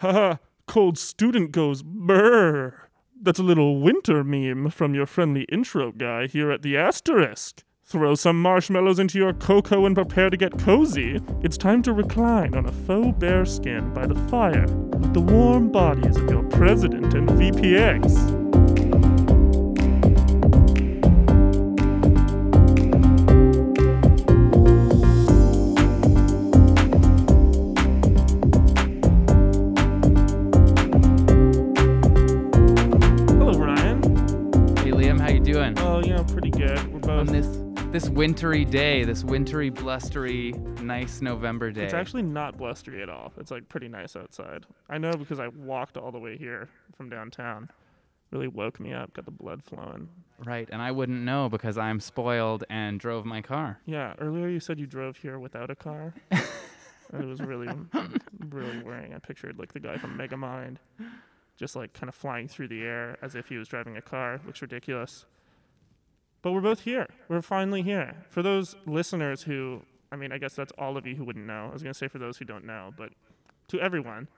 Haha, cold student goes brr. That's a little winter meme from your friendly intro guy here at the Asterisk. Throw some marshmallows into your cocoa and prepare to get cozy. It's time to recline on a faux bear skin by the fire with the warm bodies of your president and VPX. Wintry day, this wintry, blustery, nice November day. It's actually not blustery at all. It's like pretty nice outside. I know because I walked all the way here from downtown. Really woke me up, got the blood flowing. right, and I wouldn't know because I'm spoiled and drove my car. Yeah, earlier you said you drove here without a car. and it was really, really worrying. I pictured like the guy from Megamind just like kind of flying through the air as if he was driving a car. Looks ridiculous. But we're both here. We're finally here. For those listeners who, I mean, I guess that's all of you who wouldn't know. I was going to say for those who don't know, but to everyone,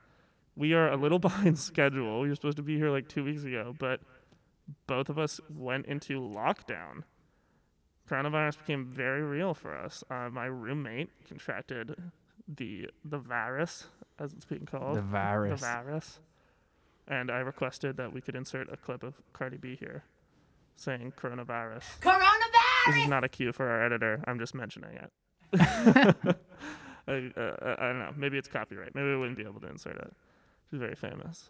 we are a little behind schedule. We were supposed to be here like two weeks ago, but both of us went into lockdown. Coronavirus became very real for us. Uh, my roommate contracted the the virus, as it's being called. The virus. The virus. And I requested that we could insert a clip of Cardi B here saying coronavirus. Coronavirus! This Coronavirus! is not a cue for our editor. I'm just mentioning it. I, uh, I don't know. Maybe it's copyright. Maybe we wouldn't be able to insert it. She's very famous.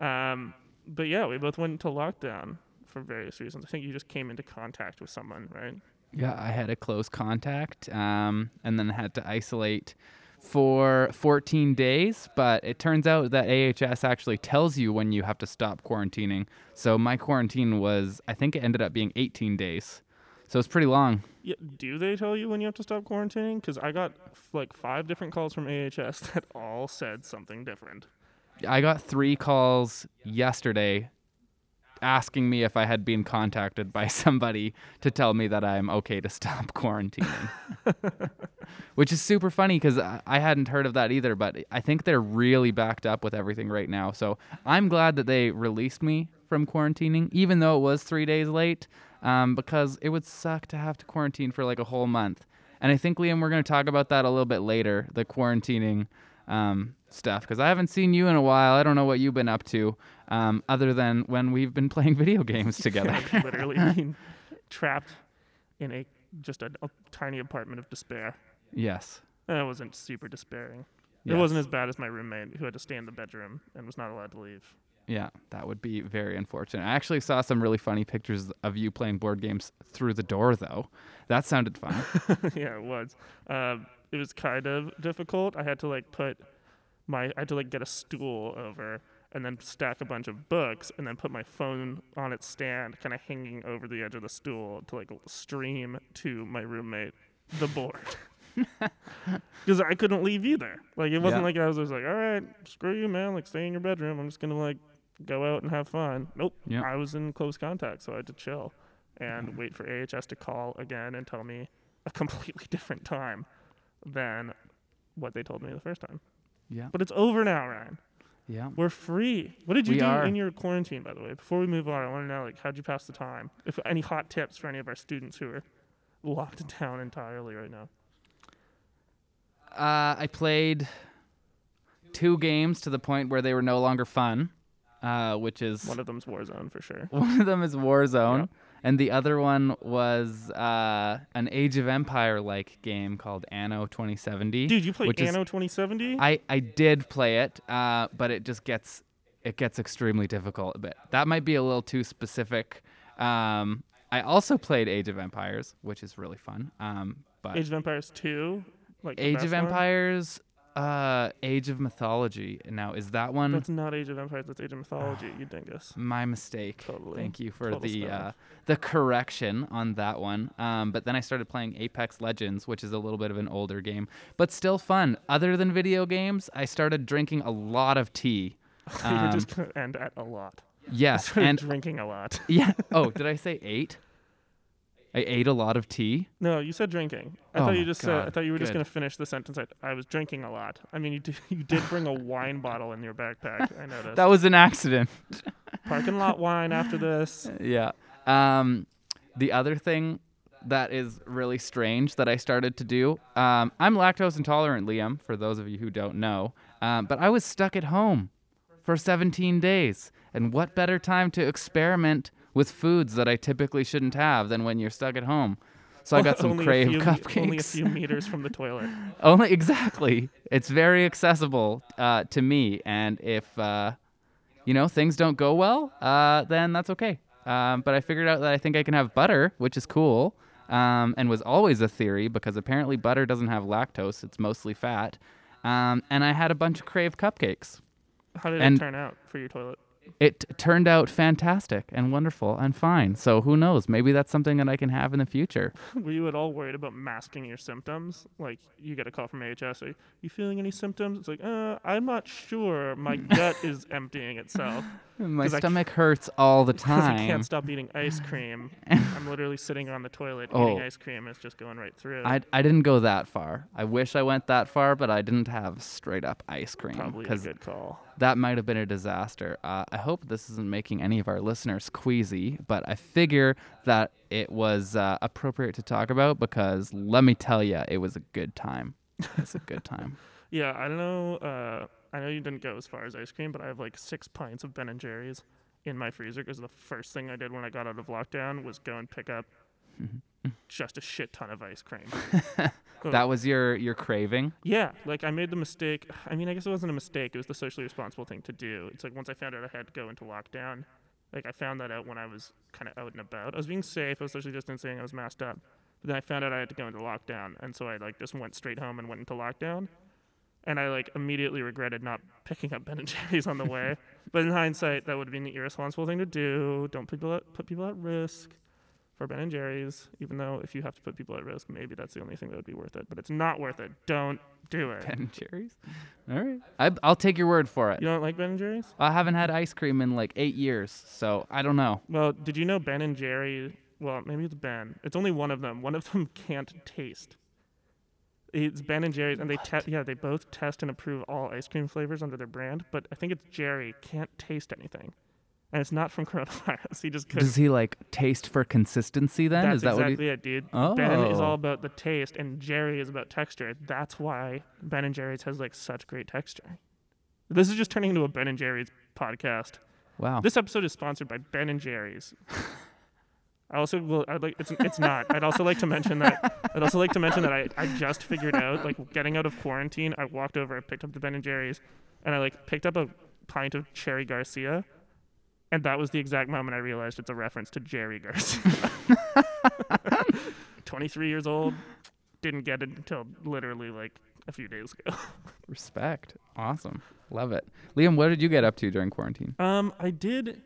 Um, but yeah, we both went into lockdown for various reasons. I think you just came into contact with someone, right? Yeah, I had a close contact, um, and then had to isolate for 14 days. But it turns out that AHS actually tells you when you have to stop quarantining. So my quarantine was, I think it ended up being 18 days. So it's pretty long. Yeah, do they tell you when you have to stop quarantining? Because I got f- like five different calls from AHS that all said something different. I got three calls yesterday asking me if I had been contacted by somebody to tell me that I'm okay to stop quarantining. Which is super funny because I hadn't heard of that either, but I think they're really backed up with everything right now. So I'm glad that they released me from quarantining, even though it was three days late, um, because it would suck to have to quarantine for like a whole month. And I think, Liam, we're going to talk about that a little bit later the quarantining um, stuff because I haven't seen you in a while. I don't know what you've been up to, um, other than when we've been playing video games together. Literally been trapped in a just a, a tiny apartment of despair. yes. And it wasn't super despairing. It Yes. wasn't as bad as my roommate who had to stay in the bedroom and was not allowed to leave. Yeah, that would be very unfortunate. I actually saw some really funny pictures of you playing board games through the door, though. That sounded fun. yeah, it was. Um, it was kind of difficult. I had to like put my, I had to like get a stool over and then stack a bunch of books and then put my phone on its stand, kind of hanging over the edge of the stool to like stream to my roommate the board. Because I couldn't leave either. Like it wasn't Yeah. like I was just like, all right, screw you, man. Like stay in your bedroom. I'm just gonna like go out and have fun. Nope. Yeah. I was in close contact, so I had to chill and wait for AHS to call again and tell me a completely different time than what they told me the first time. yeah. But it's over now, Ryan. Yeah. We're free. What did you We do are. in your quarantine, by the way? Before we move on, I want to know like how'd you pass the time? If any hot tips for any of our students who are locked down entirely right now. Uh, I played two games to the point where they were no longer fun, uh, which is One of them's Warzone for sure. one of them is Warzone, Yeah. And the other one was uh, an Age of Empire like game called Anno 2070. Dude, you played is- Anno 2070? I I did play it, uh, but it just gets it gets extremely difficult. But that might be a little too specific. Um, I also played Age of Empires, which is really fun. Um, but Age of Empires 2? Like Age of one? Uh, Age of Mythology. Now is that one That's not Age of Empires, that's Age of Mythology, you dingus. my mistake? Totally. Thank you for Total the uh, the correction on that one. Um, but then I started playing Apex Legends, which is a little bit of an older game, but still fun. Other than video games, I started drinking a lot of tea. You're Um, just going to end at a lot. Yes, and drinking a lot. yeah. Oh, did I say eight? I ate a lot of tea. No, you said drinking. I Oh thought you my just said. I thought you were just good. gonna finish the sentence. I, I was drinking a lot. I mean, you did. You did bring a wine bottle in your backpack. I noticed. That was an accident. Parking lot wine after this. yeah. Um, the other thing that is really strange that I started to do. Um, I'm lactose intolerant, Liam. For those of you who don't know, um, but I was stuck at home for 17 days, and what better time to experiment with foods that I typically shouldn't have than when you're stuck at home? So I got some crave few, cupcakes. Only a few meters from the toilet. Only exactly. It's very accessible uh, to me, and if uh, you know things don't go well, uh, then that's okay. Um, but I figured out that I think I can have butter, which is cool, um, and was always a theory because apparently butter doesn't have lactose; it's mostly fat. Um, and I had a bunch of crave cupcakes. How did And- it turn out for your toilet? It turned out fantastic and wonderful and fine. So who knows? Maybe that's something that I can have in the future. Were you at all worried about masking your symptoms? Like you get a call from AHS, are you feeling any symptoms? It's like, uh, I'm not sure. My gut is emptying itself My 'Cause I c- stomach hurts all the because I can't stop eating ice cream. I'm literally sitting on the toilet eating Oh. ice cream. It's just going right through. I, I didn't go that far. I wish I went that far, but I didn't have straight up ice cream Probably a good call. that might have been a disaster. Uh, I hope this isn't making any of our listeners queasy, but I figure that it was uh, appropriate to talk about because let me tell you, it was a good time. It's a good time. Yeah, I don't know. Uh, I know you didn't go as far as ice cream, but I have like six pints of Ben and Jerry's in my freezer because the first thing I did when I got out of lockdown was go and pick up just a shit ton of ice cream. that was your your craving. Yeah, like I made the mistake. I mean, I guess it wasn't a mistake. It was the socially responsible thing to do. It's like once I found out I had to go into lockdown, like I found that out when I was kind of out and about. I was being safe. I was socially distancing. I was masked up. But then I found out I had to go into lockdown, and so I like just went straight home and went into lockdown. And I like immediately regretted not picking up Ben and Jerry's on the way. but in hindsight, that would have been the irresponsible thing to do. Don't put people at, put people at risk for Ben and Jerry's. Even though if you have to put people at risk, maybe that's the only thing that would be worth it. But it's not worth it. Don't do it. Ben and Jerry's. All right, I, I'll take your word for it. You don't like Ben and Jerry's? I haven't had ice cream in like eight years, so I don't know. Well, did you know Ben and Jerry? Well, maybe it's Ben. It's only one of them. One of them can't taste. It's Ben and Jerry's, and they te- yeah they both test and approve all ice cream flavors under their brand. But I think it's Jerry can't taste anything, and it's not from coronavirus. He just couldn't. Does he like taste for consistency then? That's Is that exactly what it, dude. Ben is Oh. all about the taste, and Jerry is about texture. That's why Ben and Jerry's has like such great texture. This is just turning into a Ben and Jerry's podcast. Wow. This episode is sponsored by Ben and Jerry's. I also will. I'd like. It's. It's not. I'd also like to mention that. I'd also like to mention that I. I just figured out like getting out of quarantine. I walked over. I picked up the Ben and Jerry's, and I like picked up a pint of Cherry Garcia, and that was the exact moment I realized it's a reference to Jerry Garcia. Twenty-three years old. Didn't get it until literally like a few days ago. Respect. Awesome. Love it. Liam, what did you get up to during quarantine? Um, I did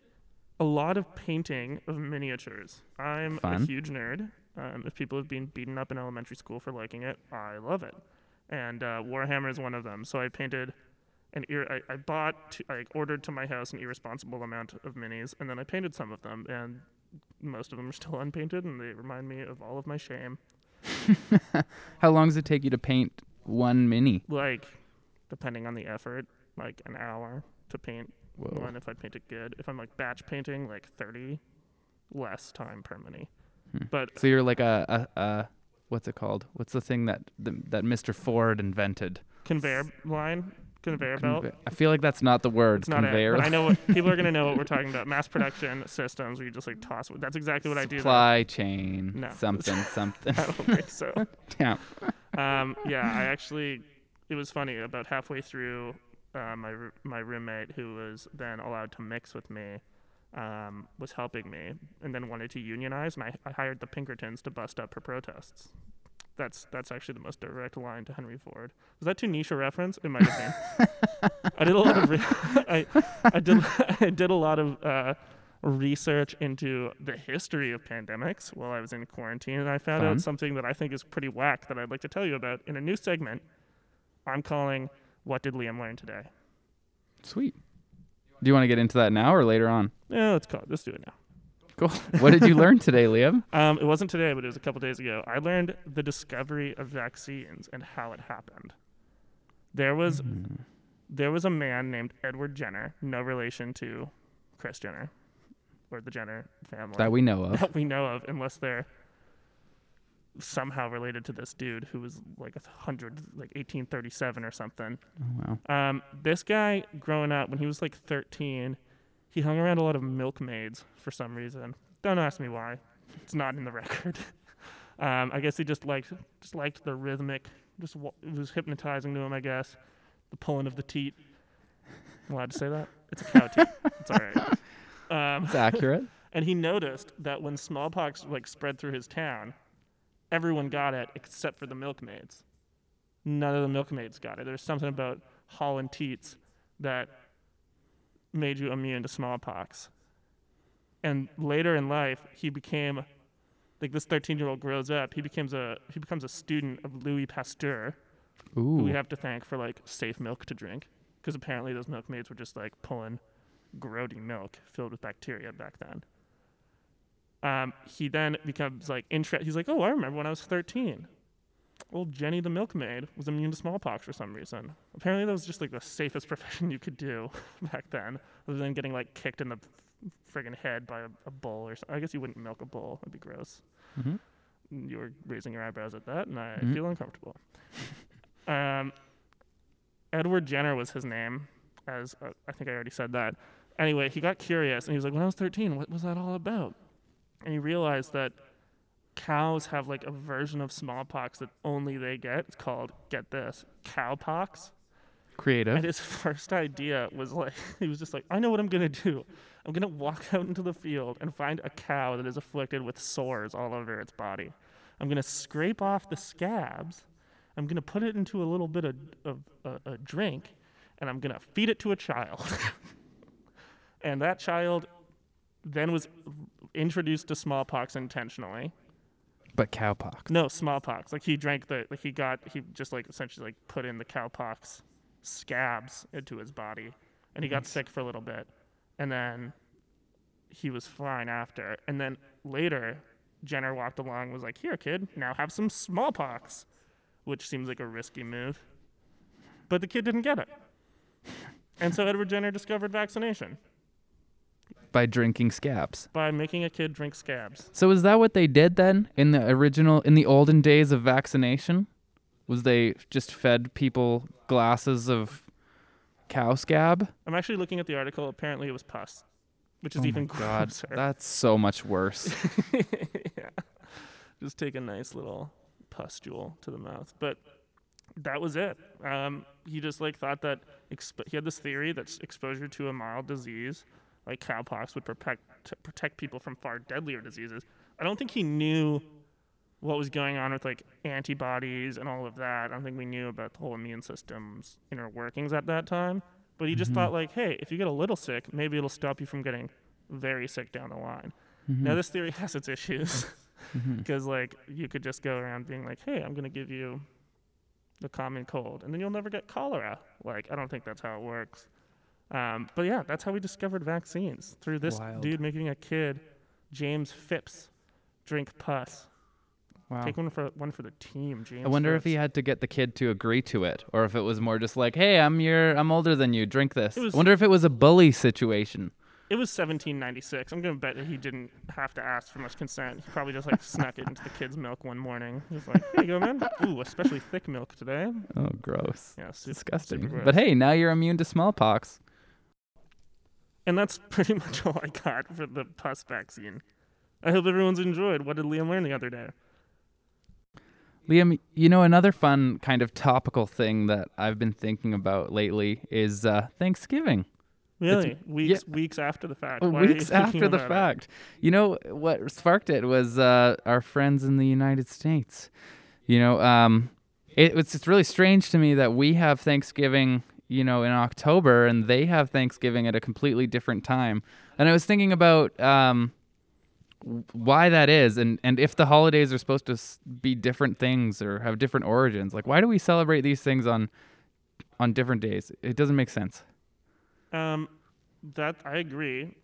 a lot of painting of miniatures. I'm Fun. a huge nerd. Um, if people have been beaten up in elementary school for liking it, I love it. And uh, Warhammer is one of them. So I painted an ir- I, I bought, to, I ordered to my house an irresponsible amount of minis, and then I painted some of them, and most of them are still unpainted, and they remind me of all of my shame. How long does it take you to paint one mini? Like, depending on the effort, like an hour to paint Whoa. one if I paint it good. If I'm like batch painting, like 30, less time per mini. Hmm. But So you're like a, a, a what's it called? What's the thing that the, that Mr. Ford invented? conveyor line, conveyor belt. Conve- I feel like that's not the word. It's not conveyor. it. I know what people are gonna know what we're talking about. Mass production systems where you just like toss. That's exactly what I do. though. Supply chain. No. Something. Something. I don't think so. yeah. Um, yeah, I actually. It was funny. About halfway through, uh, my my roommate, who was then allowed to mix with me, um, was helping me, and then wanted to unionize, and I, I hired the Pinkertons to bust up her protests. That's that's actually the most direct line to Henry Ford. Was that too niche a reference? It might have been. I did a lot of re- I, I did I did a lot of uh, research into the history of pandemics while I was in quarantine, and I found Fun. out something that I think is pretty whack that I'd like to tell you about in a new segment. I'm calling "What Did Liam Learn Today?" Sweet. Do you want to get into that now or later on? Yeah, let's call it. Let's do it now. Cool. What did you learn today, Liam? Um, it wasn't today, but it was a couple days ago. I learned the discovery of vaccines and how it happened. There was Mm. there was a man named Edward Jenner, no relation to Chris Jenner or the Jenner family That we know of. that we know of, unless they're somehow related to this dude who was like a hundred, like 1837 or something. Oh, wow. Um, this guy, growing up, when he was like 13, he hung around a lot of milkmaids for some reason. Don't ask me why. It's not in the record. um, I guess he just liked just liked the rhythmic. Just wa- it was hypnotizing to him. I guess the pulling of the teat. I'm allowed to say that? It's a cow teat. It's all right. Um, It's accurate. and he noticed that when smallpox like spread through his town, everyone got it except for the milkmaids. None of the milkmaids got it. There's something about Holland teats that made you immune to smallpox. And later in life, he became like this 13-year-old grows up. He becomes a he becomes a student of Louis Pasteur, who we have to thank for like safe milk to drink, because apparently those milkmaids were just like pulling grody milk filled with bacteria back then. Um, he then becomes like interested. He's like, oh, I remember when I was 13. Old Jenny the milkmaid was immune to smallpox for some reason. Apparently, that was just like the safest profession you could do back then, other than getting like kicked in the friggin' head by a, a bull or something. I guess you wouldn't milk a bull; that'd be gross. Mhm. You were raising your eyebrows at that, and I Mhm. feel uncomfortable. um, Edward Jenner was his name, as uh, I think I already said that. Anyway, he got curious and he was like, when I was 13, what was that all about? And he realized that cows have like a version of smallpox that only they get. It's called, get this, cowpox. Creative. And his first idea was like, he was just like, I know what I'm going to do. I'm going to walk out into the field and find a cow that is afflicted with sores all over its body. I'm going to scrape off the scabs. I'm going to put it into a little bit of, of uh, a drink, and I'm going to feed it to a child. and that child then was introduced to smallpox intentionally. but cowpox. No, smallpox. Like he drank the, like he got, he just like essentially like put in the cowpox scabs into his body, and he got Nice. sick for a little bit, and then he was fine after. And then later, Jenner walked along, and was like, "Here, kid, now have some smallpox," which seems like a risky move, but the kid didn't get it, and so Edward Jenner discovered vaccination By drinking scabs. by making a kid drink scabs. So is that what they did then in the original in the olden days of vaccination? Was they just fed people glasses of cow scab? I'm actually looking at the article. Apparently, it was pus, which is oh even god, grosser. that's so much worse. yeah. Just take a nice little pustule to the mouth. But that was it. Um, he just like thought that exp- he had this theory that exposure to a mild disease like cowpox would protect protect people from far deadlier diseases. I don't think he knew what was going on with like antibodies and all of that. I don't think we knew about the whole immune system's inner workings at that time. But he just Mhm. thought like, hey, if you get a little sick, maybe it'll stop you from getting very sick down the line. Mhm. Now this theory has its issues because like you could just go around being like, "Hey, I'm gonna give you the common cold," and then you'll never get cholera. Like I don't think that's how it works. Um, but yeah, that's how we discovered vaccines through this Wild. dude making a kid, James Phipps, drink pus. Wow. Take one for one for the team, James. I wonder if he had to get the kid to agree to it, or if it was more just like, "Hey, I'm your, I'm older than you. Drink this." Was- I wonder if it was a bully situation. It was 1796. I'm gonna bet that he didn't have to ask for much consent. He probably just like snuck it into the kid's milk one morning. He was like, "Here you go, man. Ooh, especially thick milk today." Oh, gross. Yeah, super, Disgusting. super gross. But hey, now you're immune to smallpox. And that's pretty much all I got for the pus vaccine. I hope everyone's enjoyed. What did Liam learn the other day? Liam, you know another fun kind of topical thing that I've been thinking about lately is uh, Thanksgiving. Really? weeks weeks after the fact. Oh, Why weeks after the about it? fact. You know what sparked it was uh, our friends in the United States. You know, um, it, it's it's really strange to me that we have Thanksgiving, you know, in October and they have Thanksgiving at a completely different time. And I was thinking about um, why that is, and and if the holidays are supposed to be different things or have different origins. Like, why do we celebrate these things on on different days? It doesn't make sense. Um, that I agree.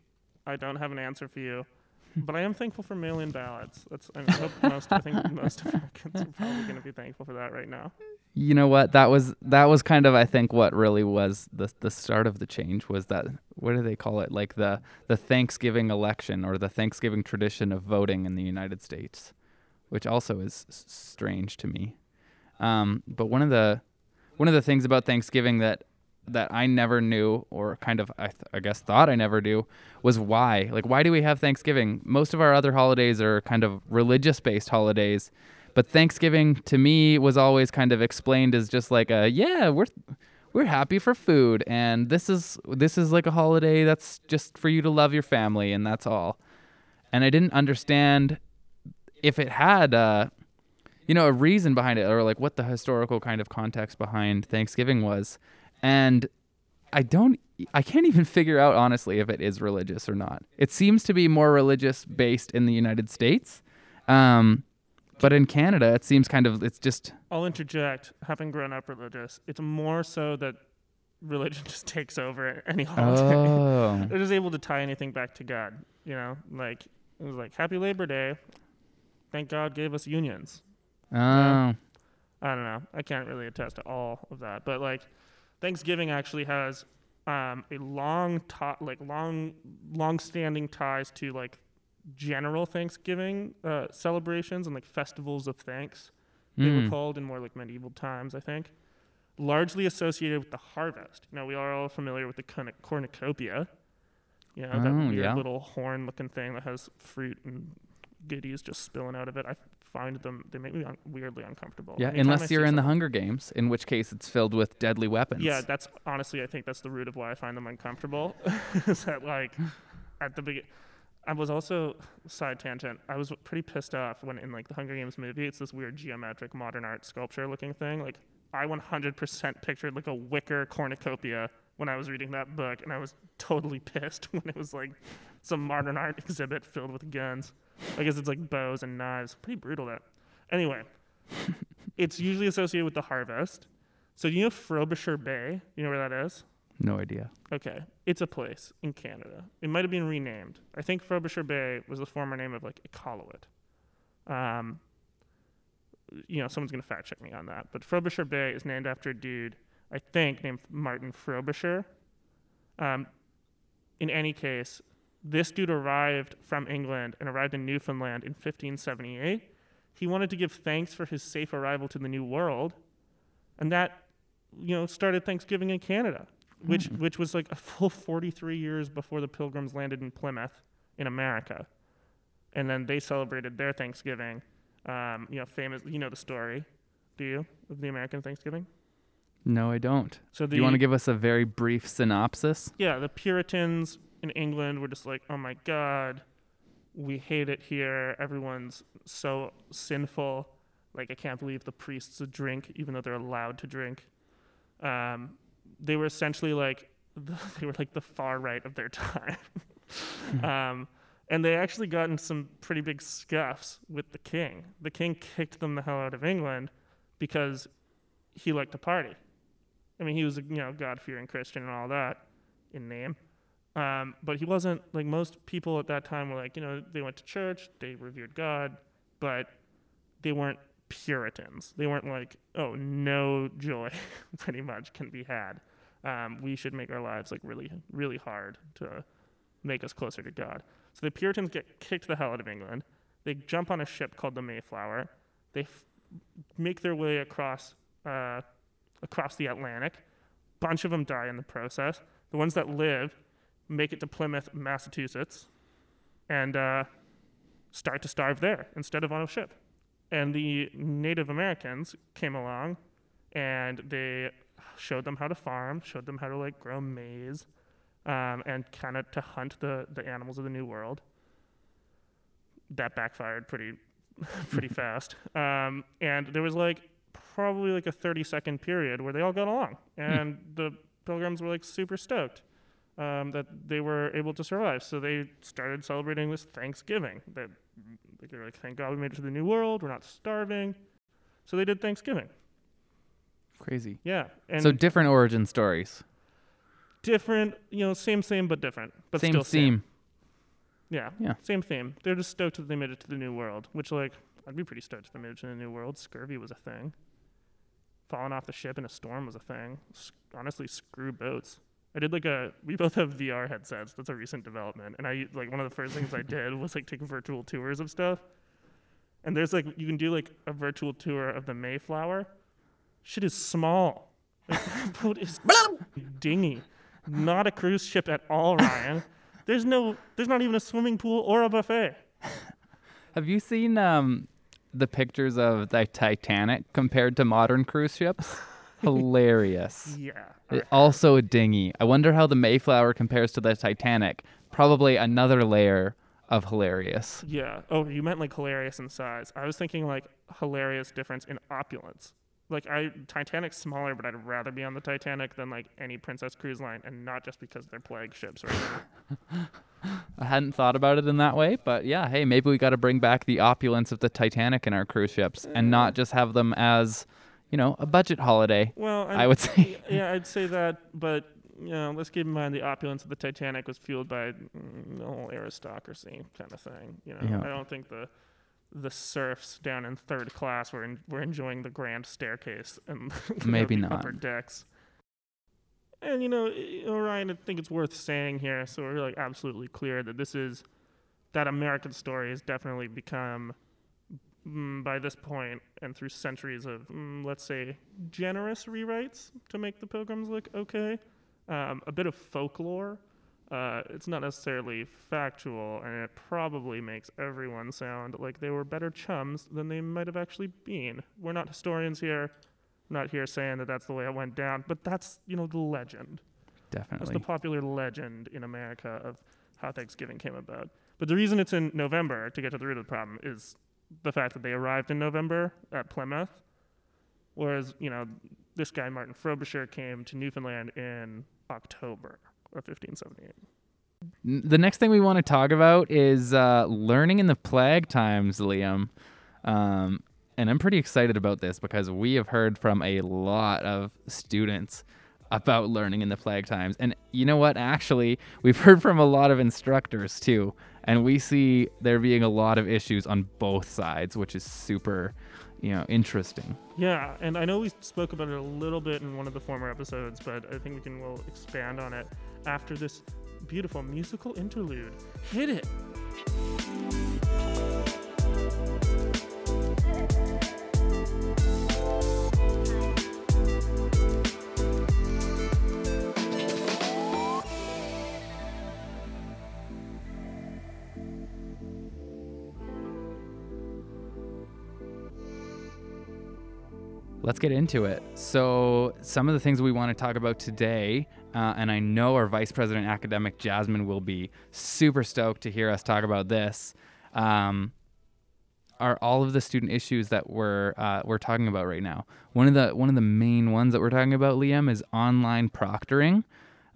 I don't have an answer for you. but I am thankful for mail-in ballots. That's I hope most I think most Americans are probably going to be thankful for that right now. You know what? That was that was kind of I think what really was the the start of the change was that what do they call it? Like the the Thanksgiving election or the Thanksgiving tradition of voting in the United States, which also is strange to me. Um, but one of the one of the things about Thanksgiving that that I never knew, or kind of I, th- I guess thought I never knew, was why. Like, why do we have Thanksgiving? Most of our other holidays are kind of religious based holidays, but Thanksgiving to me was always kind of explained as just like a yeah, we're we're happy for food, and this is this is like a holiday that's just for you to love your family, and that's all. And I didn't understand if it had. Uh, you know, a reason behind it or like what the historical kind of context behind Thanksgiving was. And I don't I can't even figure out honestly if it is religious or not. It seems to be more religious based in the United States. Um, but in Canada it seems kind of it's just I'll interject. Having grown up religious, it's more so that religion just takes over any holiday. oh. They're just able to tie anything back to God. You know, like it was like Happy Labor Day. Thank God gave us unions. Oh. I don't know. I can't really attest to all of that, but like Thanksgiving actually has um, a long, like long, long-standing ties to like general Thanksgiving uh, celebrations and like festivals of thanks. They were Mm. called in more like medieval times, I think. Largely associated with the harvest. You know, we are all familiar with the corn- cornucopia. You know, that Oh, weird yeah. little horn-looking thing that has fruit and goodies just spilling out of it. I find them; they make me un- weirdly uncomfortable. Yeah, Anytime unless you're in the Hunger Games, in which case it's filled with deadly weapons. Yeah, that's honestly, I think that's the root of why I find them uncomfortable. is that like at the beginning? I was also side tangent. I was pretty pissed off when in like the Hunger Games movie, it's this weird geometric modern art sculpture looking thing. Like I 100% pictured like a wicker cornucopia when I was reading that book, and I was totally pissed when it was like some modern art exhibit filled with guns. I guess it's like bows and knives. Pretty brutal. That. Anyway, it's usually associated with the harvest. So do you know Frobisher Bay? You know where that is? No idea. Okay, it's a place in Canada. It might have been renamed. I think Frobisher Bay was the former name of like Iqaluit. Um, you know, someone's gonna fact check me on that. But Frobisher Bay is named after a dude, I think, named Martin Frobisher. Um, in any case, this dude arrived from England and arrived in Newfoundland in 1578. He wanted to give thanks for his safe arrival to the New World, and that, you know, started Thanksgiving in Canada which which was like a full 43 years before the Pilgrims landed in Plymouth in America, and then they celebrated their Thanksgiving. Um, you know, famous. You know the story, do you, of the American Thanksgiving? No, I don't. So the Do you want to give us a very brief synopsis? yeah, the Puritans in England were just like, oh my God, we hate it here. Everyone's so sinful. Like, I can't believe the priests drink, even though they're allowed to drink. Um, they were essentially like, they were like the far right of their time. um, and they actually got in some pretty big scuffs with the king. The king kicked them the hell out of England because he liked to party. I mean, he was a you know God fearing Christian and all that in name, um, but he wasn't like most people at that time were like you know they went to church, they revered God, but they weren't Puritans. They weren't like oh no joy, pretty much can be had. Um, we should make our lives like really really hard to make us closer to God. So the Puritans get kicked the hell out of England. They jump on a ship called the Mayflower. They f- make their way across uh, across the Atlantic. Bunch of them die in the process. The ones that live make it to Plymouth, Massachusetts, and uh, start to starve there instead of on a ship. And the Native Americans came along, and they showed them how to farm, showed them how to like grow maize, um, and kind of to hunt the the animals of the New World. That backfired pretty pretty fast. Um, and there was like probably like a 30 second period where they all got along, and the pilgrims were like super stoked um, that they were able to survive. So they started celebrating this Thanksgiving. That they were like, thank God we made it to the New World. We're not starving. So they did Thanksgiving. Crazy. Yeah, and so different origin stories. different, you know, same, same, but different, but same still same. theme. Yeah. Yeah. Same theme. They're just stoked that they made it to the new world, which like I'd be pretty stoked if they made it to the new world. Scurvy was a thing. Falling off the ship in a storm was a thing. S- honestly, screw boats. I did like a. We both have VR headsets. That's a recent development, and I like one of the first things I did was like take virtual tours of stuff. And there's like you can do like a virtual tour of the Mayflower. Shit is small. Like, that boat is dingy. Not a cruise ship at all, Ryan. There's no. There's not even a swimming pool or a buffet. Have you seen um, the pictures of the Titanic compared to modern cruise ships? Hilarious. Yeah. Uh, it- also a dinghy. I wonder how the Mayflower compares to the Titanic. Probably another layer of hilarious. Yeah. Oh, you meant like hilarious in size. I was thinking like hilarious difference in opulence. Like I Titanic's smaller, but I'd rather be on the Titanic than like any Princess cruise line, and not just because they're plague ships right. I hadn't thought about it in that way, but yeah, hey, maybe we got to bring back the opulence of the Titanic in our cruise ships and not eh. just have them as, you know, a budget holiday. Well, I would say. yeah, I'd say that, but you know, let's keep in mind the opulence of the Titanic was fueled by mm, the whole aristocracy kind of thing. You know, Yeah. I don't think the the serfs down in third class were en- were enjoying the grand staircase and Maybe the not. upper decks. And you know, Orion, I think it's worth saying here, so we're like absolutely clear that this is that American story has definitely become, mm, by this point and through centuries of, mm, let's say, generous rewrites to make the Pilgrims look okay, um, a bit of folklore. Uh, it's not necessarily factual, and it probably makes everyone sound like they were better chums than they might have actually been. We're not historians here. I'm not here saying that that's the way it went down, but that's you know the legend. That's Definitely. the popular legend in America of how Thanksgiving came about. But the reason it's in November, to get to the root of the problem, is the fact that they arrived in November at Plymouth, whereas, you know, this guy, Martin Frobisher, came to Newfoundland in October of 1578. The next thing we want to talk about is uh, learning in the plague times, Liam. Um, and I'm pretty excited about this because we have heard from a lot of students about learning in the plague times. And you know what? Actually, we've heard from a lot of instructors too. And we see there being a lot of issues on both sides, which is super, you know, interesting. Yeah, and I know we spoke about it a little bit in one of the former episodes, but I think we can well expand on it after this beautiful musical interlude. Hit it! Let's get into it. So, some of the things we want to talk about today, uh, and I know our Vice President Academic Jasmine will be super stoked to hear us talk about this, um, are all of the student issues that we're uh, we're talking about right now. One of the one of the main ones that we're talking about, Liam, is online proctoring.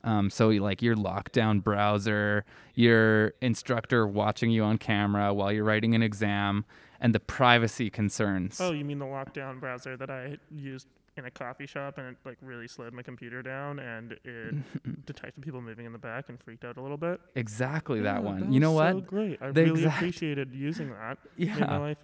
Um, so, like your lockdown browser, your instructor watching you on camera while you're writing an exam, and the privacy concerns. Oh, you mean the lockdown browser that I used in a coffee shop and it like really slowed my computer down and it detected people moving in the back and freaked out a little bit? Exactly that Yeah, one. you know what? So great. I The really exact- appreciated using that. Yeah. Made my life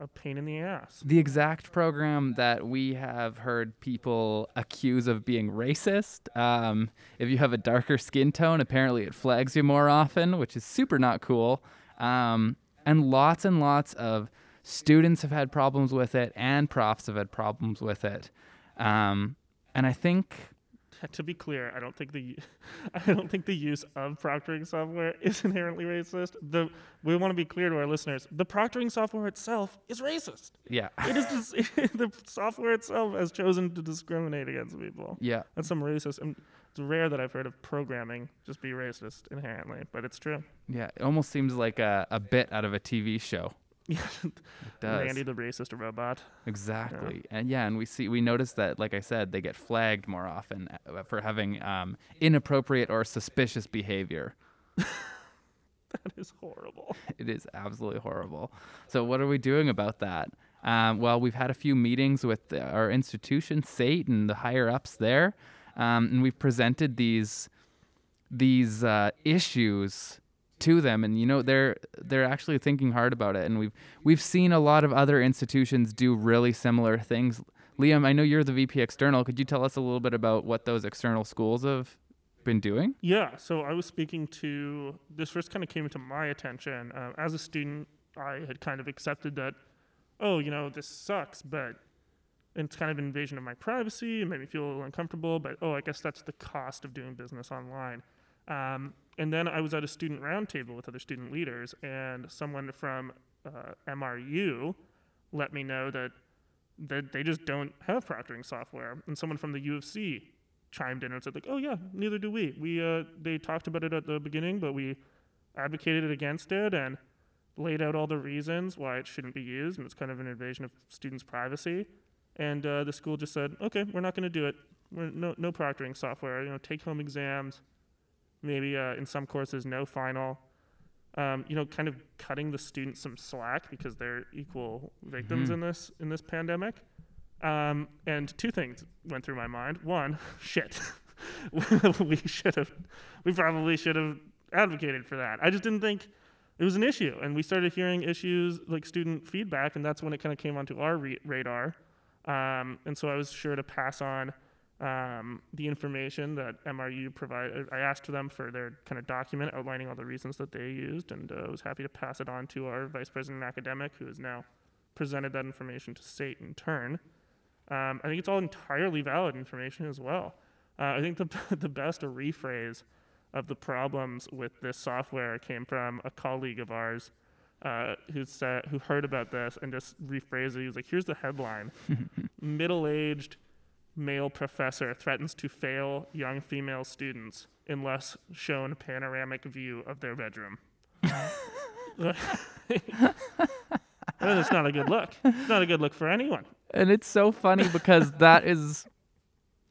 a pain in the ass. The exact program that we have heard people accuse of being racist. Um, if you have a darker skin tone, apparently it flags you more often, which is super not cool. Um, and lots and lots of students have had problems with it, and profs have had problems with it. Um, and I think To be clear, I don't think the I don't think the use of proctoring software is inherently racist. The we want to be clear to our listeners. The proctoring software itself is racist. yeah, It is just the software itself has chosen to discriminate against people. yeah, That's some racist. And rare that I've heard of programming just be racist inherently, but it's true. yeah. It almost seems like a, a bit out of a TV show. Yeah, It does. Randy the racist robot. Exactly. And yeah, and we see we notice that like I said, they get flagged more often uh, for having um, inappropriate or suspicious behavior. That is horrible. It is absolutely horrible. So what are we doing about that? Um, well, we've had a few meetings with our institution, SAIT, and the higher ups there, um, and we've presented these these uh, issues to them. And you know they're they're actually thinking hard about it. And we've we've seen a lot of other institutions do really similar things. Liam i know you're the vp external. Could you tell us a little bit about what those external schools have been doing? Yeah, so I was speaking to this first kind of came to my attention. Uh, as a student. I had kind of accepted that, oh, you know, this sucks, but it's kind of an invasion of my privacy. It made me feel a little uncomfortable, but oh, I guess that's the cost of doing business online. Um, and then I was at a student roundtable with other student leaders, and someone from uh, MRU let me know that that they just don't have proctoring software, and someone from the U of C chimed in and said like, "Oh yeah, neither do we. We uh, they talked about it at the beginning, but we advocated against it and laid out all the reasons why it shouldn't be used, and it's kind of an invasion of students' privacy. And uh, the school just said, "Okay, we're not going to do it. We're no no proctoring software. You know, take home exams, maybe uh, in some courses no final." Um, you know, kind of cutting the students some slack because they're equal victims Mhm. in this in this pandemic. Um, and two things went through my mind. One, shit, we should have, we probably should have advocated for that. I just didn't think it was an issue. And we started hearing issues like student feedback, and that's when it kind of came onto our re- radar. Um, and so I was sure to pass on um, the information that MRU provided. I asked them for their kind of document outlining all the reasons that they used, and uh, was happy to pass it on to our vice president academic, who has now presented that information to SAIT in turn. Um, I think it's all entirely valid information as well. Uh, I think the the best rephrase of the problems with this software came from a colleague of ours uh, who said who heard about this and just rephrased it. He was like, "Here's the headline: Middle-aged male professor threatens to fail young female students unless shown panoramic view of their bedroom." It's not a good look. It's not a good look for anyone. and it's so funny because that is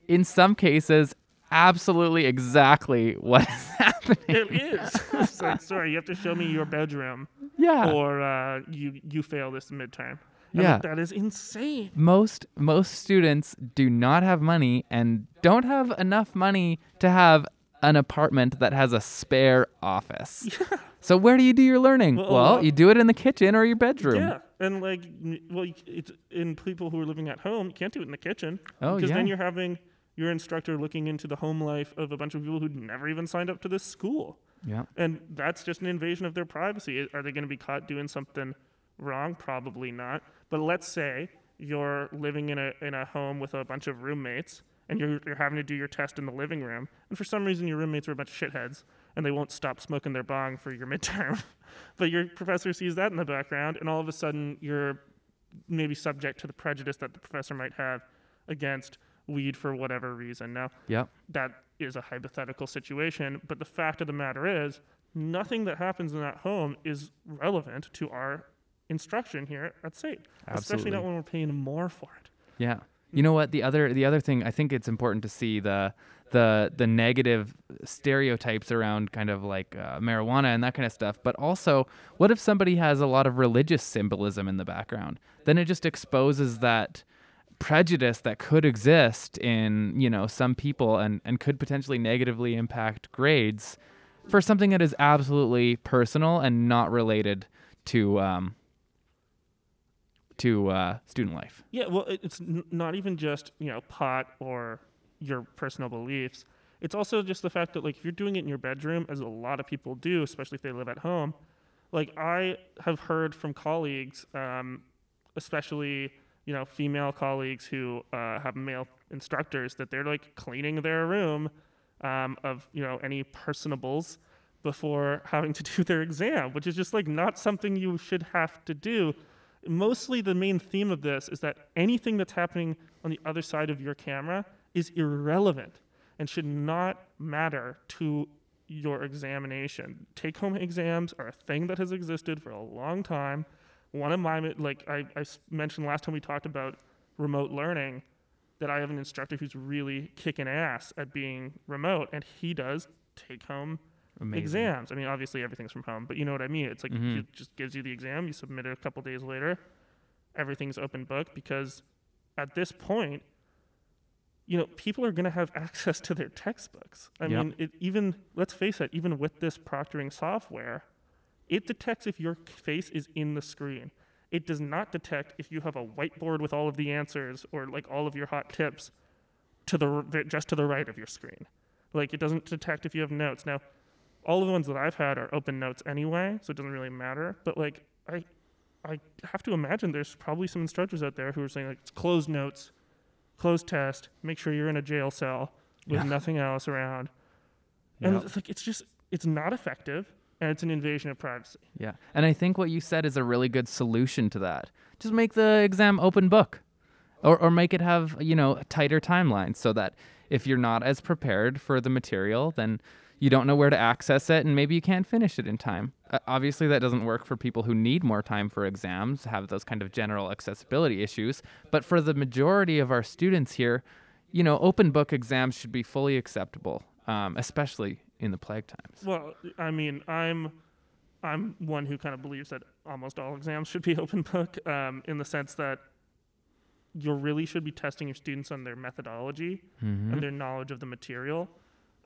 in some cases absolutely exactly what is happening It is. it's like, sorry, you have to show me your bedroom, yeah or uh, you you fail this midterm. I'm Yeah. that is insane. most most students do not have money and don't have enough money to have an apartment that has a spare office. Yeah. So where do you do your learning? Well, Well, well- you do it in the kitchen or your bedroom. Yeah, and like, well, it's in people who are living at home. You can't do it in the kitchen Oh, because then you're having your instructor looking into the home life of a bunch of people who'd never even signed up to this school, Yeah. and that's just an invasion of their privacy. Are they going to be caught doing something wrong? Probably not. But let's say you're living in a in a home with a bunch of roommates. And you're, you're having to do your test in the living room, and for some reason your roommates are a bunch of shitheads, and they won't stop smoking their bong for your midterm. but your professor sees that in the background, and all of a sudden you're maybe subject to the prejudice that the professor might have against weed for whatever reason. Now, Yep. that is a hypothetical situation, but the fact of the matter is, nothing that happens in that home is relevant to our instruction here at SAIT, especially not when we're paying more for it. Yeah. You know what? The other the other thing I think it's important to see the the the negative stereotypes around kind of like uh, marijuana and that kind of stuff. But also, what if somebody has a lot of religious symbolism in the background? Then it just exposes that prejudice that could exist in you know some people and and could potentially negatively impact grades for something that is absolutely personal and not related to um to uh, student life. Yeah, well, it's n- not even just you know pot or your personal beliefs. It's also just the fact that like if you're doing it in your bedroom, as a lot of people do, especially if they live at home. Like I have heard from colleagues, um, especially you know female colleagues who uh, have male instructors, that they're like cleaning their room um, of you know any personables before having to do their exam, which is just like not something you should have to do mostly the main theme of this is that anything that's happening on the other side of your camera is irrelevant and should not matter to your examination. Take home exams are a thing that has existed for a long time. One of my, like I, I mentioned last time we talked about remote learning, that I have an instructor who's really kicking ass at being remote, and he does take home Amazing. exams. I mean, obviously everything's from home, but you know what I mean. It's like Mhm. it just gives you the exam, you submit it a couple days later, everything's open book because at this point, you know, people are going to have access to their textbooks. I Yep. mean, it even let's face it, even with this proctoring software, it detects if your face is in the screen. It does not detect if you have a whiteboard with all of the answers or like all of your hot tips to the just to the right of your screen. Like it doesn't detect if you have notes. Now, all of the ones that I've had are open notes anyway, so it doesn't really matter. But like I I have to imagine there's probably some instructors out there who are saying like it's closed notes, closed test, make sure you're in a jail cell with Yeah. nothing else around. And it's like it's just it's not effective and it's an invasion of privacy. Yeah. And I think what you said is a really good solution to that. Just make the exam open book. Or or make it have, you know, tighter timelines so that if you're not as prepared for the material, then you don't know where to access it and maybe you can't finish it in time. Uh, obviously that doesn't work for people who need more time for exams, have those kind of general accessibility issues, but for the majority of our students here, you know, open book exams should be fully acceptable, um, especially in the plague times. Well, I mean, I'm I'm one who kind of believes that almost all exams should be open book, um, in the sense that you really should be testing your students on their methodology Mhm. and their knowledge of the material.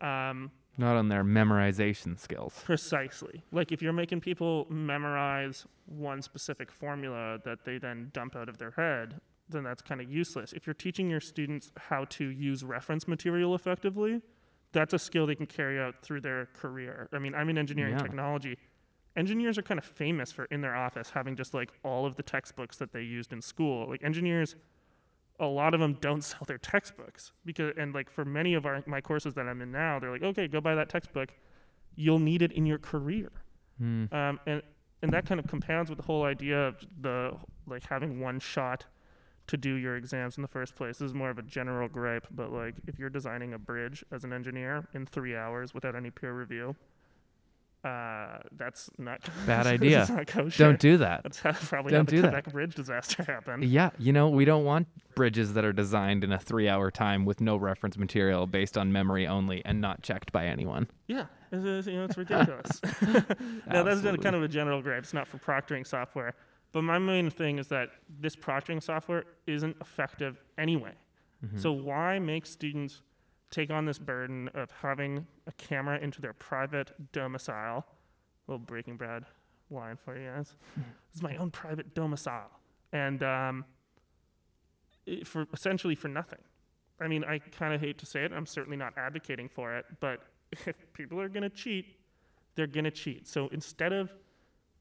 Um, Not on their memorization skills. precisely. Like if you're making people memorize one specific formula that they then dump out of their head, then that's kind of useless. If you're teaching your students how to use reference material effectively, that's a skill they can carry out through their career. I mean, I'm in engineering Yeah. technology. Engineers are kind of famous for in their office having just like all of the textbooks that they used in school. Like engineers a lot of them don't sell their textbooks because and like for many of our my courses that I'm in now, they're like, okay, go buy that textbook. You'll need it in your career. Hmm. Um, and and that kind of compounds with the whole idea of the like having one shot to do your exams in the first place. This is more of a general gripe, but like if you're designing a bridge as an engineer in three hours without any peer review, uh, that's not Bad idea. not kosher. Don't do that. That's how, probably don't how the do that. Quebec Bridge disaster happened. Yeah, you know, we don't want bridges that are designed in a three hour time with no reference material based on memory only and not checked by anyone. Yeah, it's, it's, you know, it's ridiculous. now that's kind of a general gripe. It's not for proctoring software, but my main thing is that this proctoring software isn't effective anyway. Mm-hmm. So why make students take on this burden of having a camera into their private domicile? little Breaking Bad line for you guys. it's my own private domicile, and um, for essentially for nothing. I mean, I kind of hate to say it. I'm certainly not advocating for it, but if people are going to cheat, they're going to cheat. So instead of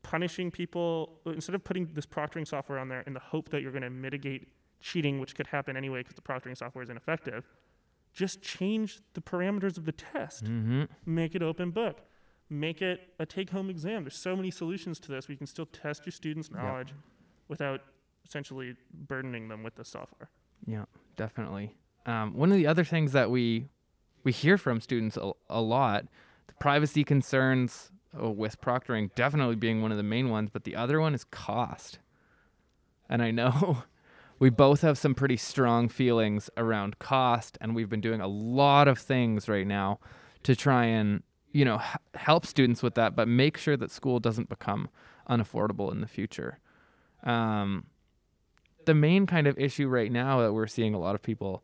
punishing people, instead of putting this proctoring software on there in the hope that you're going to mitigate cheating, which could happen anyway because the proctoring software is ineffective, just change the parameters of the test. Mm-hmm. Make it open book. Make it a take home exam. There's so many solutions to this. We can still test your students' Yeah. knowledge without essentially burdening them with the software. Yeah, definitely. Um, one of the other things that we we hear from students a, a lot, the privacy concerns uh, with proctoring definitely being one of the main ones, but the other one is cost. And I know we both have some pretty strong feelings around cost, and we've been doing a lot of things right now to try and you know h- help students with that, but make sure that school doesn't become unaffordable in the future. Um, the main kind of issue right now that we're seeing a lot of people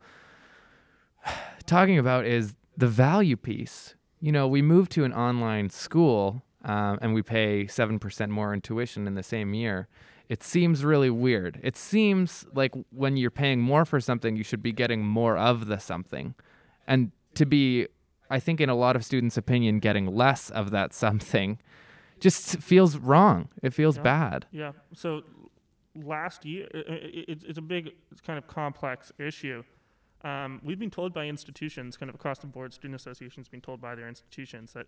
talking about is the value piece. You know, we move to an online school um, and we pay 7% more in tuition in the same year. It seems really weird. It seems like when you're paying more for something, you should be getting more of the something. And to be, I think, in a lot of students' opinion, getting less of that something just feels wrong. It feels Yeah. bad. Yeah. So last year, i- i- it's, it's a big, it's kind of complex issue. Um, we've been told by institutions, kind of across the board, student associations being told by their institutions that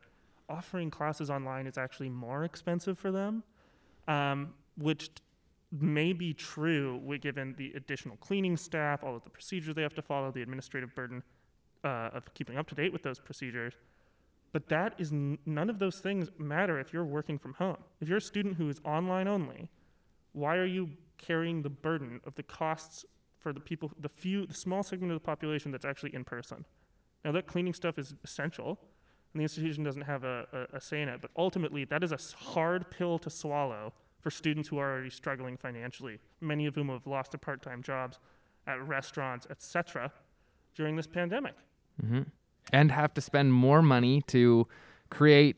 offering classes online is actually more expensive for them, um, which may be true given the additional cleaning staff, all of the procedures they have to follow, the administrative burden uh, of keeping up to date with those procedures. But that is n- none of those things matter if you're working from home. If you're a student who is online only, why are you carrying the burden of the costs for the people, the few, the small segment of the population that's actually in person? Now that cleaning stuff is essential, and the institution doesn't have a, a, a say in it. But ultimately, that is a hard pill to swallow for students who are already struggling financially. Many of whom have lost their part-time jobs at restaurants, etc., during this pandemic. hmm And have to spend more money to create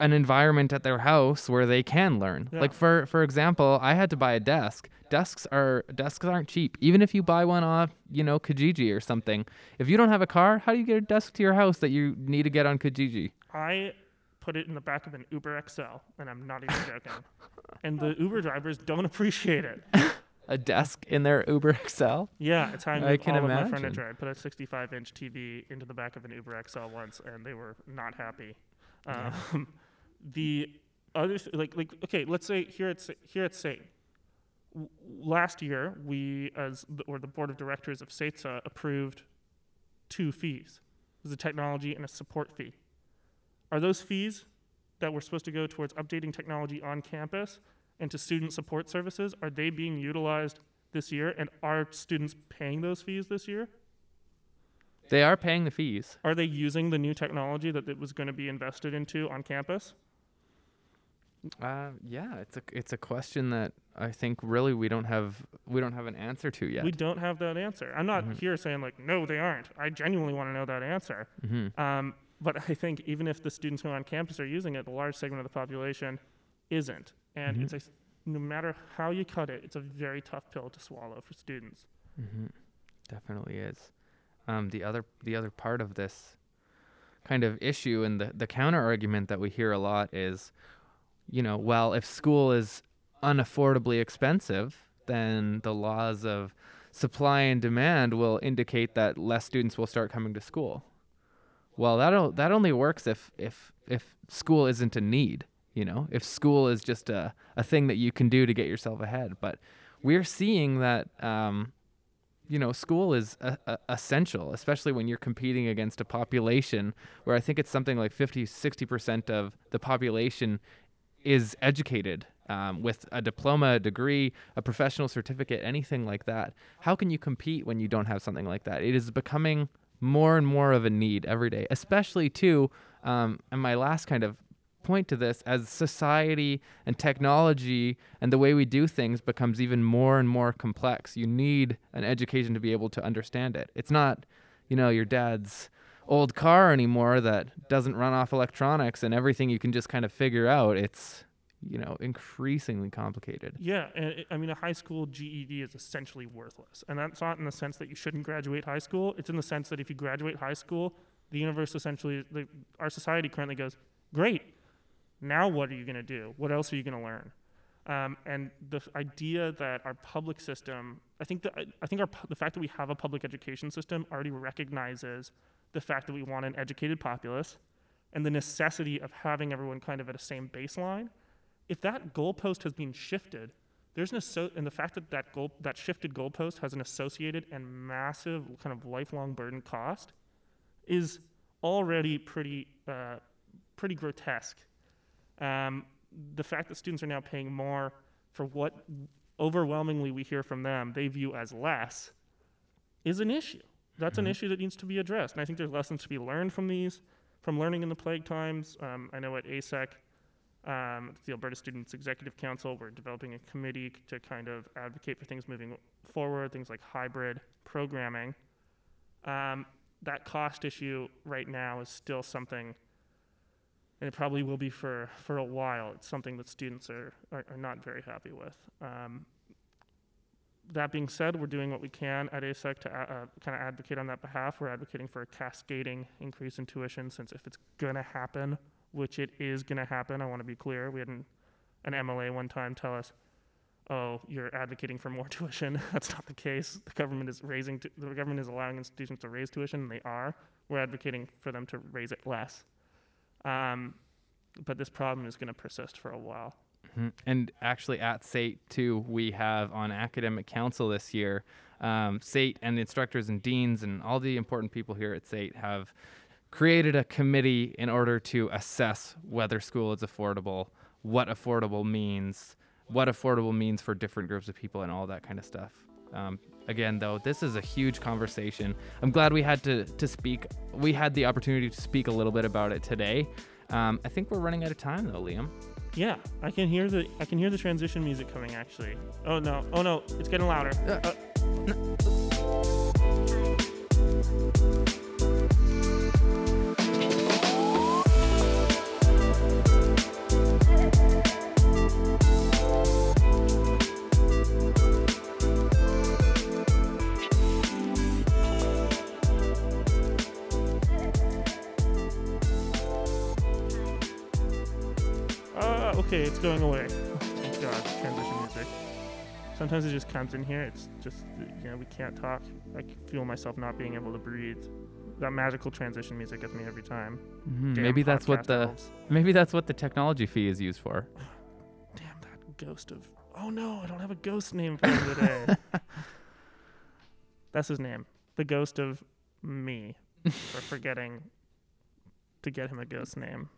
an environment at their house where they can learn. Yeah. Like for for example, I had to buy a desk. Desks are desks aren't cheap. Even if you buy one off, you know, Kijiji or something. If you don't have a car, how do you get a desk to your house that you need to get on Kijiji? I put it in the back of an Uber XL, and I'm not even joking. and the Uber drivers don't appreciate it. A desk in their Uber XL? Yeah, it's how I I can all of my imagine. furniture. I put a 65-inch TV into the back of an Uber XL once, and they were not happy. Um, the other, th- like, like, okay, let's say here at Sa- here at SAIT, w- last year we, as the, or the board of directors of SAITSA, approved two fees. There's a technology and a support fee. Are those fees that were supposed to go towards updating technology on campus and to student support services, are they being utilized this year? And are students paying those fees this year? They are paying the fees. Are they using the new technology that it was going to be invested into on campus? Uh, yeah, it's a it's a question that I think really we don't have we don't have an answer to yet. We don't have that answer. I'm not Mhm. here saying like no, they aren't. I genuinely want to know that answer. hmm Um, but I think even if the students who are on campus are using it, the large segment of the population isn't. And Mhm. it's a, no matter how you cut it, it's a very tough pill to swallow for students. hmm Definitely is. Um, the other the other part of this kind of issue and the the counter argument that we hear a lot is, you know, well, if school is unaffordably expensive, then the laws of supply and demand will indicate that less students will start coming to school. Well, that that only works if if if school isn't a need, you know, if school is just a, a thing that you can do to get yourself ahead. But we're seeing that um, you know, school is a, a essential, especially when you're competing against a population where I think it's something like 50, 60% of the population is educated um, with a diploma, a degree, a professional certificate, anything like that. How can you compete when you don't have something like that? It is becoming more and more of a need every day, especially too. Um, and my last kind of point to this as society and technology and the way we do things becomes even more and more complex. You need an education to be able to understand it. It's not, you know, your dad's old car anymore that doesn't run off electronics and everything you can just kind of figure out. It's, you know, increasingly complicated. Yeah, and it, I mean, a high school GED is essentially worthless. And that's not in the sense that you shouldn't graduate high school. It's in the sense that if you graduate high school, the universe essentially, the, our society currently goes, great, now what are you going to do? What else are you going to learn? Um, and the idea that our public system, I think that I think our the fact that we have a public education system already recognizes the fact that we want an educated populace, and the necessity of having everyone kind of at a same baseline. If that goalpost has been shifted, there's an asso- and the fact that that goal that shifted goalpost has an associated and massive kind of lifelong burden cost is already pretty uh, pretty grotesque. Um, the fact that students are now paying more for what overwhelmingly we hear from them they view as less is an issue. That's an Mhm. issue that needs to be addressed. And I think there's lessons to be learned from these, from learning in the plague times. Um, I know at ASEC, um, the Alberta Students Executive Council, we're developing a committee to kind of advocate for things moving forward, things like hybrid programming. Um, that cost issue right now is still something, and it probably will be for, for a while. It's something that students are, are, are not very happy with. Um, that being said, we're doing what we can at ASEC to uh, kind of advocate on that behalf. We're advocating for a cascading increase in tuition since if it's going to happen, which it is going to happen, I want to be clear. We had an, an MLA one time tell us, oh, you're advocating for more tuition. That's not the case. The government is raising, the government is allowing institutions to raise tuition, and they are. We're advocating for them to raise it less. Um, but this problem is going to persist for a while. Mhm. And actually, at SAIT too, we have on academic council this year, um, SAIT and instructors and deans and all the important people here at SAIT have created a committee in order to assess whether school is affordable, what affordable means, what affordable means for different groups of people, and all that kind of stuff. Um, again, though, this is a huge conversation. I'm glad we had to to speak. We had the opportunity to speak a little bit about it today. Um, I think we're running out of time, though, Liam. Yeah, I can hear the I can hear the transition music coming actually. Oh no, oh no, it's getting louder. Uh, Uh, Ah, okay, it's going away. Thank God, transition music. Sometimes it just comes in here. It's just, you know, we can't talk. I feel myself not being able to breathe. That magical transition music gets me every time. Mhm, Maybe that's what the elves. maybe that's what the technology fee is used for. Damn that ghost of. Oh no, I don't have a ghost name for him today. That's his name. The ghost of me for forgetting to get him a ghost name.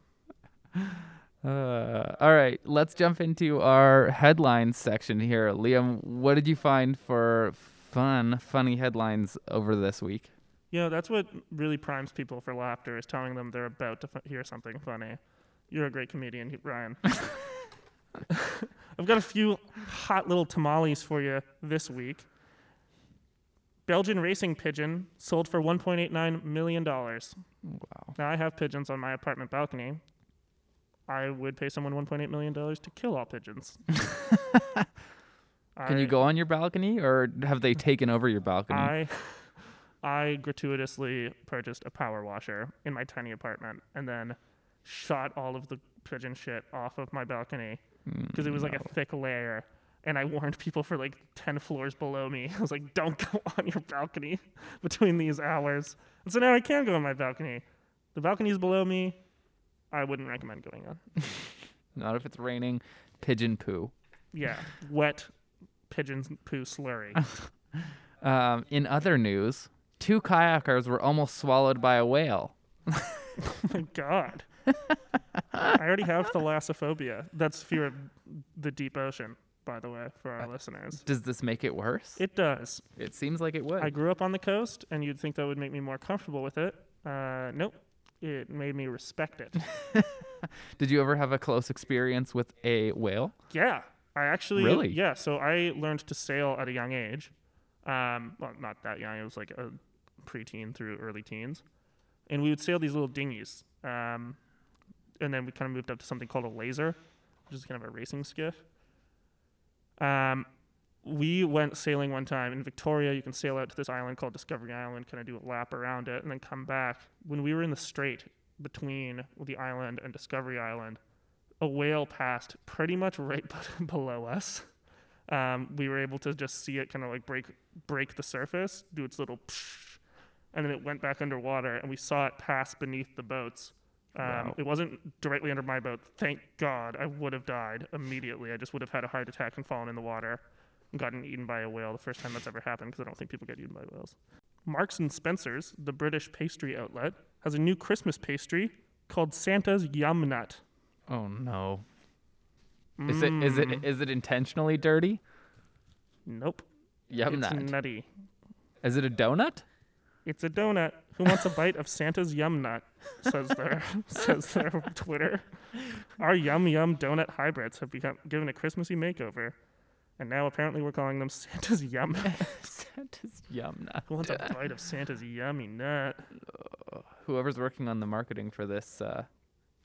Uh, all right, let's jump into our headlines section here. Liam, what did you find for fun, funny headlines over this week? You know, that's what really primes people for laughter is telling them they're about to f- hear something funny. You're a great comedian, Ryan. I've got a few hot little tamales for you this week. Belgian racing pigeon sold for $1.89 million. Wow. Now, I have pigeons on my apartment balcony. I would pay someone $1.8 million to kill all pigeons. Can you go on your balcony, or have they taken over your balcony? I I gratuitously purchased a power washer in my tiny apartment and then shot all of the pigeon shit off of my balcony mm, because it was like a thick layer. And I warned people for like 10 floors below me. I was like, don't go on your balcony between these hours. And so now I can go on my balcony. The balcony's below me. I wouldn't recommend going on. Not if it's raining. Pigeon poo. Yeah, wet pigeon poo slurry. Um, in other news, two kayakers were almost swallowed by a whale. Oh my god. I already have thalassophobia. That's fear of the deep ocean, by the way, for our listeners. Does this make it worse? It does. It seems like it would. I grew up on the coast, and you'd think that would make me more comfortable with it. Uh, nope. It made me respect it. Did you ever have a close experience with a whale? Yeah, I actually Really? yeah. So I learned to sail at a young age. Um, well, not that young. It was like a preteen through early teens, and we would sail these little dinghies. Um, and then we kind of moved up to something called a laser, which is kind of a racing skiff. Um, we went sailing one time in Victoria. You can sail out to this island called Discovery Island, kind of do a lap around it, and then come back. When we were in the strait between the island and Discovery Island, a whale passed pretty much right below us. Um, we were able to just see it kind of like break break the surface, do its little, psh, and then it went back underwater, and we saw it pass beneath the boats. Um, Wow. It wasn't directly under my boat. Thank God, I would have died immediately. I just would have had a heart attack and fallen in the water gotten eaten by a whale. The first time that's ever happened, because I don't think people get eaten by whales. Marks and Spencers, the British pastry outlet, has a new Christmas pastry called Santa's Yum Nut. Oh no. Is it is Mm. it is it intentionally dirty? Nope. Yum it's nut. nutty. Is it a donut? It's a donut. Who wants a bite of Santa's Yum Nut? Says their says their Twitter. Our Yum Yum donut hybrids have become given a Christmassy makeover, and now apparently we're calling them Santa's Yum. Nut. Santa's yum nut. Who wants a bite of Santa's yummy nut? Whoever's working on the marketing for this uh,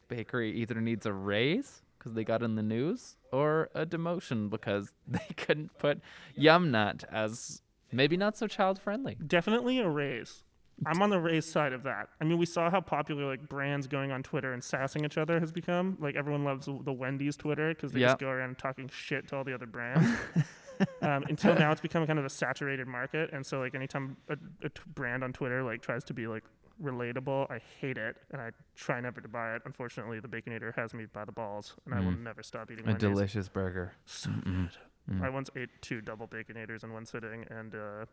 bakery either needs a raise because they got in the news or a demotion because they couldn't put yum nut as maybe not so child friendly. Definitely a raise. I'm on the raise side of that. I mean, we saw how popular like brands going on Twitter and sassing each other has become. Like everyone loves the Wendy's Twitter because they Yep. just go around talking shit to all the other brands. um, until now, it's become kind of a saturated market, and so like anytime a, a t- brand on Twitter like tries to be like relatable, I hate it, and I try never to buy it. Unfortunately, the Baconator has me by the balls, and I will Mm. never stop eating A Wendy's. delicious burger. So good. Mm. I once ate two double baconators in one sitting, and uh,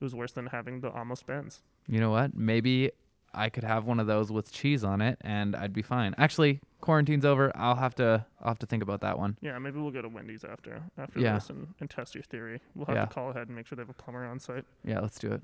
it was worse than having the almost Benz. You know what? Maybe I could have one of those with cheese on it and I'd be fine. Actually, quarantine's over. I'll have to I'll have to think about that one. Yeah, maybe we'll go to Wendy's after after Yeah. this and, and test your theory. We'll have Yeah. to call ahead and make sure they have a plumber on site. Yeah, let's do it.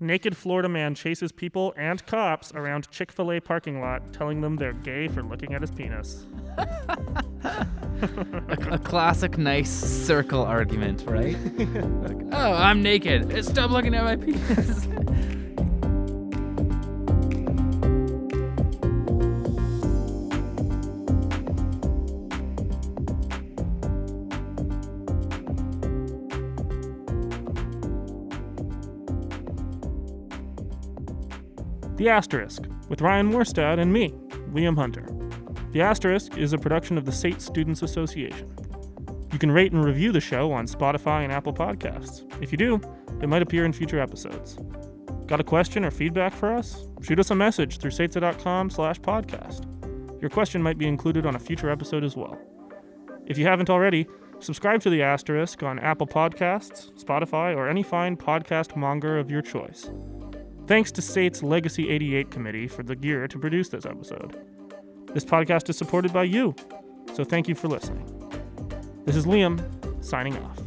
Naked Florida man chases people and cops around Chick Fil A parking lot, telling them they're gay for looking at his penis. a, a, classic nice circle argument, right? like, oh, I'm naked. Stop looking at my penis. The Asterisk, with Ryan Morstad and me, Liam Hunter. The Asterisk is a production of the SAIT Students Association. You can rate and review the show on Spotify and Apple Podcasts. If you do, it might appear in future episodes. Got a question or feedback for us? Shoot us a message through saitsa.com slash podcast. Your question might be included on a future episode as well. If you haven't already, subscribe to The Asterisk on Apple Podcasts, Spotify, or any fine podcast monger of your choice. Thanks to SAIT's Legacy 88 committee for the gear to produce this episode. This podcast is supported by you, so thank you for listening. This is Liam, signing off.